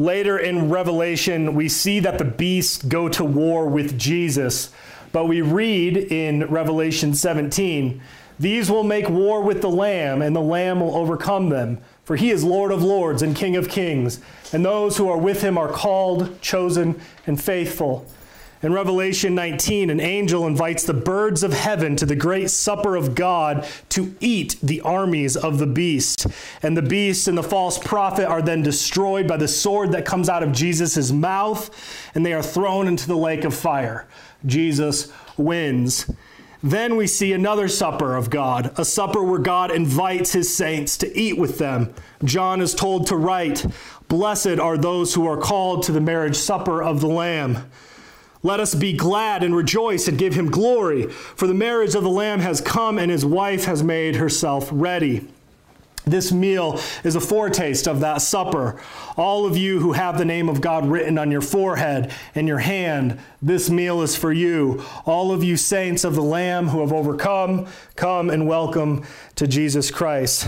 Later in Revelation, we see that the beasts go to war with Jesus. But we read in Revelation 17, these will make war with the Lamb, and the Lamb will overcome them. For he is Lord of lords and King of kings, and those who are with him are called, chosen, and faithful. In Revelation 19, an angel invites the birds of heaven to the great supper of God to eat the armies of the beast. And the beast and the false prophet are then destroyed by the sword that comes out of Jesus' mouth, and they are thrown into the lake of fire. Jesus wins. Then we see another supper of God, a supper where God invites his saints to eat with them. John is told to write, Blessed are those who are called to the marriage supper of the Lamb. Let us be glad and rejoice and give him glory, for the marriage of the Lamb has come and his wife has made herself ready. This meal is a foretaste of that supper. All of you who have the name of God written on your forehead and your hand, this meal is for you. All of you saints of the Lamb who have overcome, come and welcome to Jesus Christ.